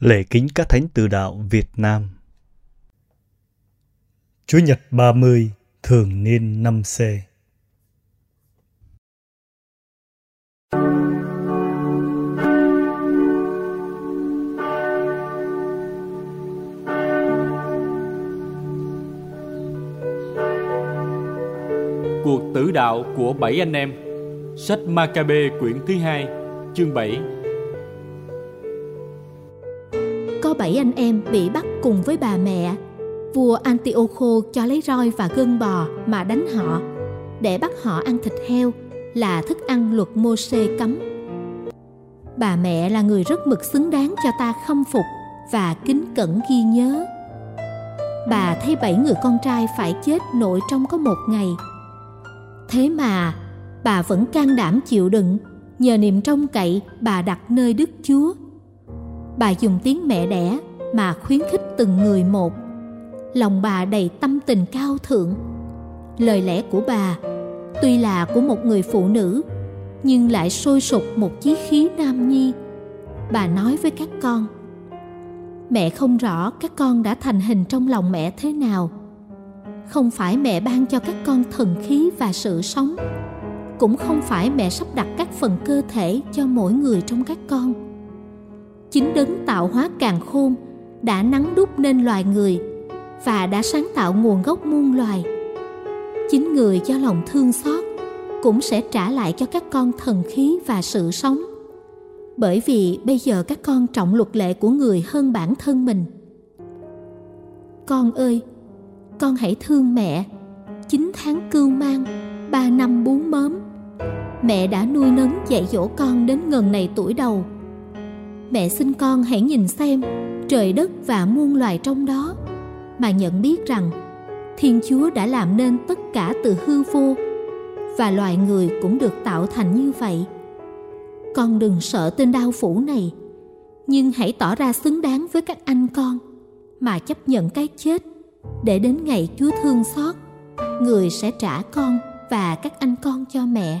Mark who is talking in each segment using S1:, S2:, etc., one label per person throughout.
S1: Lễ kính các thánh từ đạo Việt Nam. Chúa Nhật 30 thường niên 5C
S2: Cuộc tử đạo của bảy anh em. Sách Maccabe quyển thứ hai, chương 7
S3: bảy anh em bị bắt cùng với bà mẹ. Vua Antiocho cho lấy roi và gân bò mà đánh họ. Để bắt họ ăn thịt heo là thức ăn luật mô xê cấm. Bà mẹ là người rất mực xứng đáng cho ta khâm phục và kính cẩn ghi nhớ. Bà thấy bảy người con trai phải chết nội trong có một ngày. Thế mà bà vẫn can đảm chịu đựng, nhờ niềm trông cậy bà đặt nơi Đức Chúa. Bà dùng tiếng mẹ đẻ mà khuyến khích từng người một. Lòng bà đầy tâm tình cao thượng. Lời lẽ của bà tuy là của một người phụ nữ, nhưng lại sôi sục một chí khí nam nhi. Bà nói với các con: Mẹ không rõ các con đã thành hình trong lòng mẹ thế nào. Không phải mẹ ban cho các con thần khí và sự sống, cũng không phải mẹ sắp đặt các phần cơ thể cho mỗi người trong các con chính đấng tạo hóa càng khôn, đã nắng đúc nên loài người và đã sáng tạo nguồn gốc muôn loài. Chính người cho lòng thương xót cũng sẽ trả lại cho các con thần khí và sự sống. Bởi vì bây giờ các con trọng luật lệ của người hơn bản thân mình. Con ơi, con hãy thương mẹ. Chín tháng cưu mang, ba năm bú mớm. Mẹ đã nuôi nấng dạy dỗ con đến ngần này tuổi đầu mẹ xin con hãy nhìn xem trời đất và muôn loài trong đó. Mà nhận biết rằng, thiên chúa đã làm nên tất cả từ hư vô, và loài người cũng được tạo thành như vậy. Con đừng sợ tên đau phủ này, nhưng hãy tỏ ra xứng đáng với các anh con mà chấp nhận cái chết, để đến ngày chúa thương xót, người sẽ trả con và các anh con cho mẹ.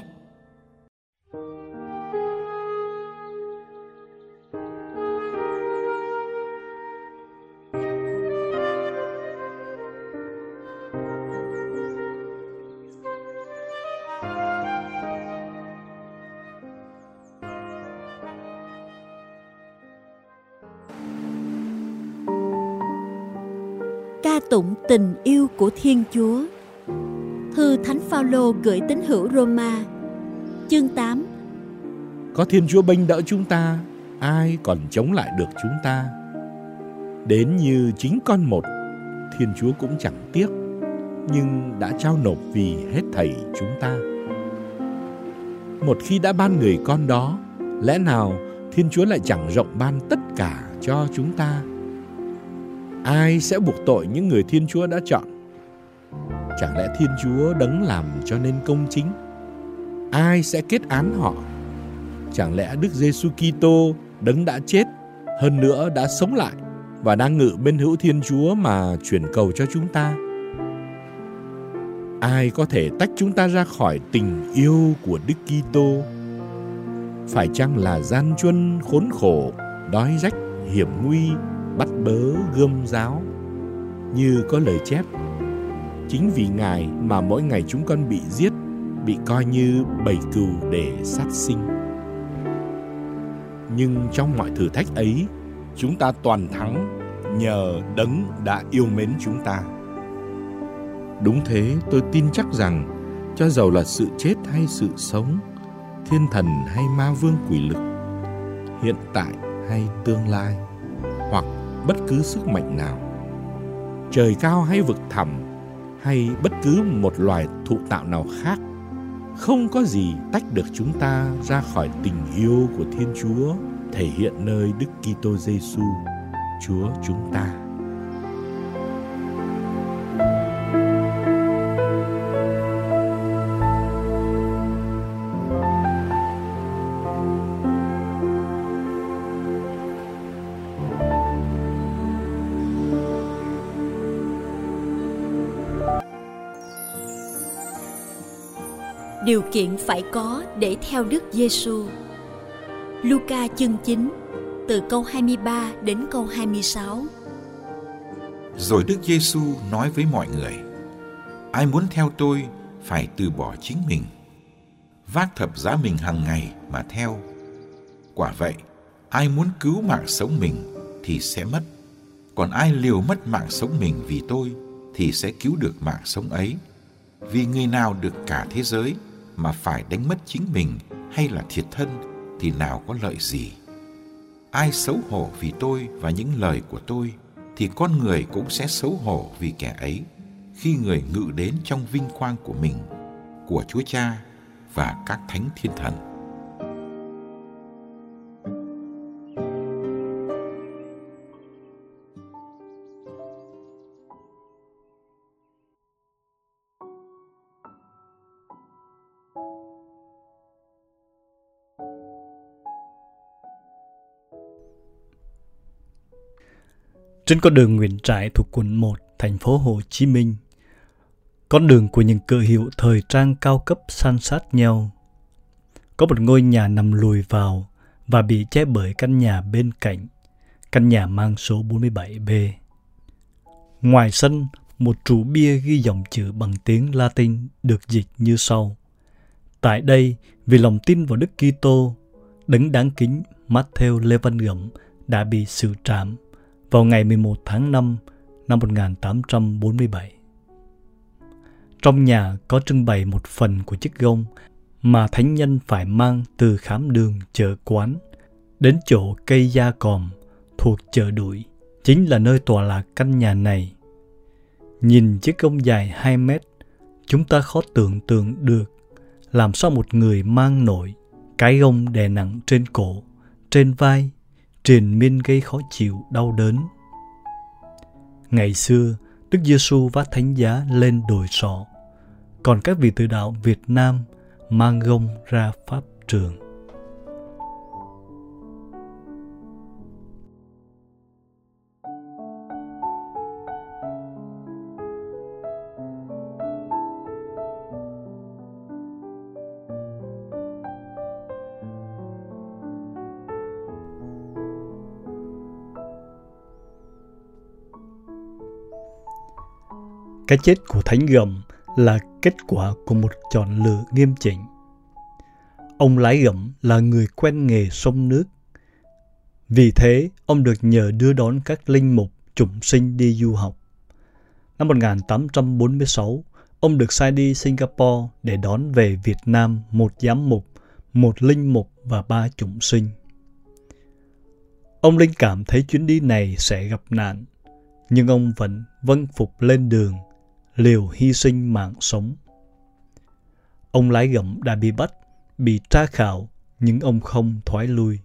S4: Ca tụng tình yêu của Thiên Chúa. Thư Thánh Phaolô gửi tín hữu Roma, chương 8.
S5: Có Thiên Chúa bênh đỡ chúng ta, ai còn chống lại được chúng ta? Đến như chính con một, Thiên Chúa cũng chẳng tiếc, nhưng đã trao nộp vì hết thảy chúng ta. Một khi đã ban người con đó, lẽ nào Thiên Chúa lại chẳng rộng ban tất cả cho chúng ta? Ai sẽ buộc tội những người Thiên Chúa đã chọn? Chẳng lẽ Thiên Chúa đấng làm cho nên công chính? Ai sẽ kết án họ? Chẳng lẽ Đức Giêsu Kitô đấng đã chết, hơn nữa đã sống lại và đang ngự bên hữu Thiên Chúa mà chuyển cầu cho chúng ta? Ai có thể tách chúng ta ra khỏi tình yêu của Đức Kitô? Phải chăng là gian truân khốn khổ, đói rách, hiểm nguy bớ gươm giáo như có lời chép. Chính vì ngài mà mỗi ngày chúng con bị giết, bị coi như bầy cừu để sát sinh. Nhưng trong mọi thử thách ấy, chúng ta toàn thắng nhờ đấng đã yêu mến chúng ta. Đúng thế, tôi tin chắc rằng cho dầu là sự chết hay sự sống, thiên thần hay ma vương quỷ lực, hiện tại hay tương lai, hoặc bất cứ sức mạnh nào trời cao hay vực thẳm hay bất cứ một loài thụ tạo nào khác không có gì tách được chúng ta ra khỏi tình yêu của Thiên Chúa thể hiện nơi Đức Kitô Giêsu, Chúa chúng ta.
S4: Điều kiện phải có để theo Đức Giêsu. Luca chương 9, từ câu 23 đến câu 26.
S6: Rồi Đức Giêsu nói với mọi người: Ai muốn theo tôi phải từ bỏ chính mình, vác thập giá mình hàng ngày mà theo. Quả vậy, ai muốn cứu mạng sống mình thì sẽ mất, còn ai liều mất mạng sống mình vì tôi thì sẽ cứu được mạng sống ấy. Vì người nào được cả thế giới mà phải đánh mất chính mình hay là thiệt thân thì nào có lợi gì. Ai xấu hổ vì tôi và những lời của tôi thì con người cũng sẽ xấu hổ vì kẻ ấy khi người ngự đến trong vinh quang của mình, của Chúa Cha và các thánh thiên thần.
S1: Trên con đường Nguyễn Trãi thuộc quận 1, thành phố Hồ Chí Minh, con đường của những cửa hiệu thời trang cao cấp san sát nhau. Có một ngôi nhà nằm lùi vào và bị che bởi căn nhà bên cạnh, căn nhà mang số 47B. Ngoài sân, một trụ bia ghi dòng chữ bằng tiếng Latin được dịch như sau. Tại đây, vì lòng tin vào Đức Kitô, đấng đáng kính Matthew Lê Văn đã bị xử trảm vào ngày 11 tháng 5 năm 1847. Trong nhà có trưng bày một phần của chiếc gông mà thánh nhân phải mang từ khám đường chợ quán đến chỗ cây gia còm thuộc chợ đuổi, chính là nơi tọa lạc căn nhà này. Nhìn chiếc gông dài 2 mét, chúng ta khó tưởng tượng được làm sao một người mang nổi cái gông đè nặng trên cổ, trên vai, triền miên gây khó chịu, đau đớn. Ngày xưa, Đức Giêsu vác thánh giá lên đồi sọ, còn các vị tử đạo Việt Nam mang gông ra pháp trường. Cái chết của Thánh Gầm là kết quả của một chọn lựa nghiêm chỉnh. Ông lái gầm là người quen nghề sông nước. Vì thế, ông được nhờ đưa đón các linh mục chủng sinh đi du học. Năm 1846, ông được sai đi Singapore để đón về Việt Nam một giám mục, một linh mục và ba chủng sinh. Ông linh cảm thấy chuyến đi này sẽ gặp nạn, nhưng ông vẫn vâng phục lên đường liều hy sinh mạng sống. Ông lái gẩm đã bị bắt, bị tra khảo, nhưng ông không thoái lui.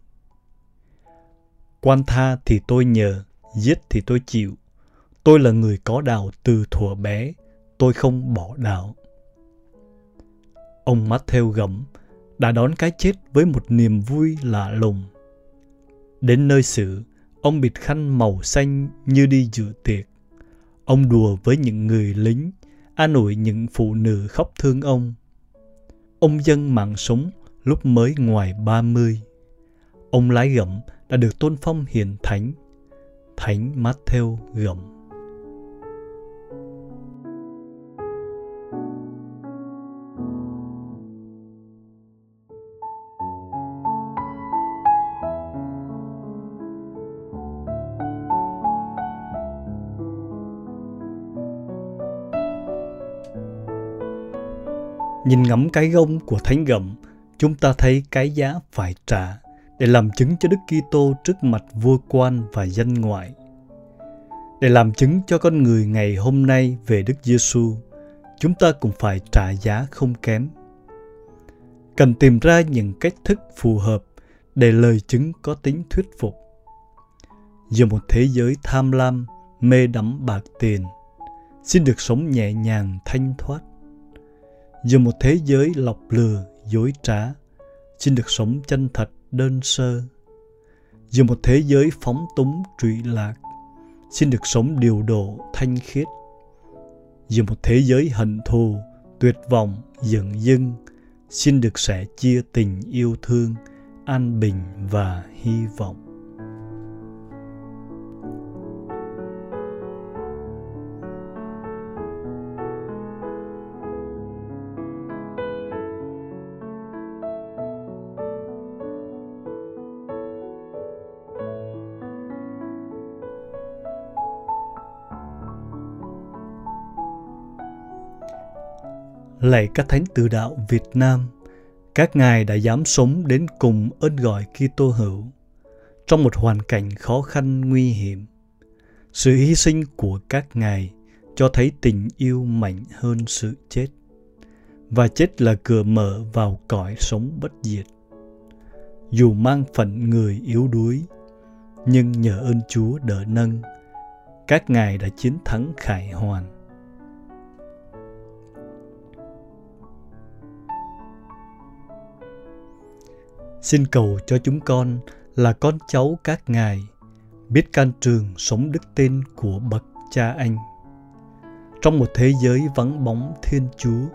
S1: Quan tha thì tôi nhờ, giết thì tôi chịu. Tôi là người có đạo từ thuở bé, tôi không bỏ đạo. Ông Matthew gẫm đã đón cái chết với một niềm vui lạ lùng. Đến nơi xử, ông bịt khăn màu xanh như đi dự tiệc. Ông đùa với những người lính, an ủi những phụ nữ khóc thương ông. Ông dân mạng sống lúc mới ngoài 30. Ông lái gẫm đã được tôn phong hiền thánh, Thánh Matthew gẫm. Nhìn ngắm cái gông của Thánh Gầm, chúng ta thấy cái giá phải trả để làm chứng cho Đức Kitô trước mặt vua quan và dân ngoại. Để làm chứng cho con người ngày hôm nay về Đức Giêsu, chúng ta cũng phải trả giá không kém. Cần tìm ra những cách thức phù hợp để lời chứng có tính thuyết phục. Giữa một thế giới tham lam, mê đắm bạc tiền, xin được sống nhẹ nhàng thanh thoát Giữa một thế giới lọc lừa, dối trá, xin được sống chân thật, đơn sơ. Giữa một thế giới phóng túng, trụy lạc, xin được sống điều độ, thanh khiết. Giữa một thế giới hận thù, tuyệt vọng, giận dưng, xin được sẻ chia tình yêu thương, an bình và hy vọng. Lạy các thánh tự đạo Việt Nam, các ngài đã dám sống đến cùng ơn gọi Kitô hữu trong một hoàn cảnh khó khăn nguy hiểm. Sự hy sinh của các ngài cho thấy tình yêu mạnh hơn sự chết và chết là cửa mở vào cõi sống bất diệt. Dù mang phận người yếu đuối, nhưng nhờ ơn Chúa đỡ nâng, các ngài đã chiến thắng khải hoàn. Xin cầu cho chúng con là con cháu các ngài, biết can trường sống đức tin của bậc cha anh. Trong một thế giới vắng bóng Thiên Chúa,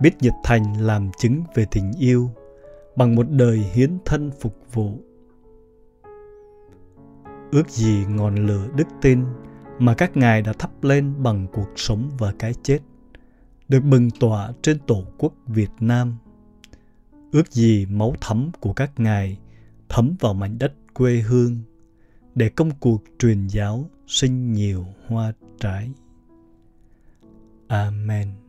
S1: biết nhiệt thành làm chứng về tình yêu bằng một đời hiến thân phục vụ. Ước gì ngọn lửa đức tin mà các ngài đã thắp lên bằng cuộc sống và cái chết được bừng tỏa trên tổ quốc Việt Nam. Ước gì máu thấm của các ngài thấm vào mảnh đất quê hương để công cuộc truyền giáo sinh nhiều hoa trái. Amen.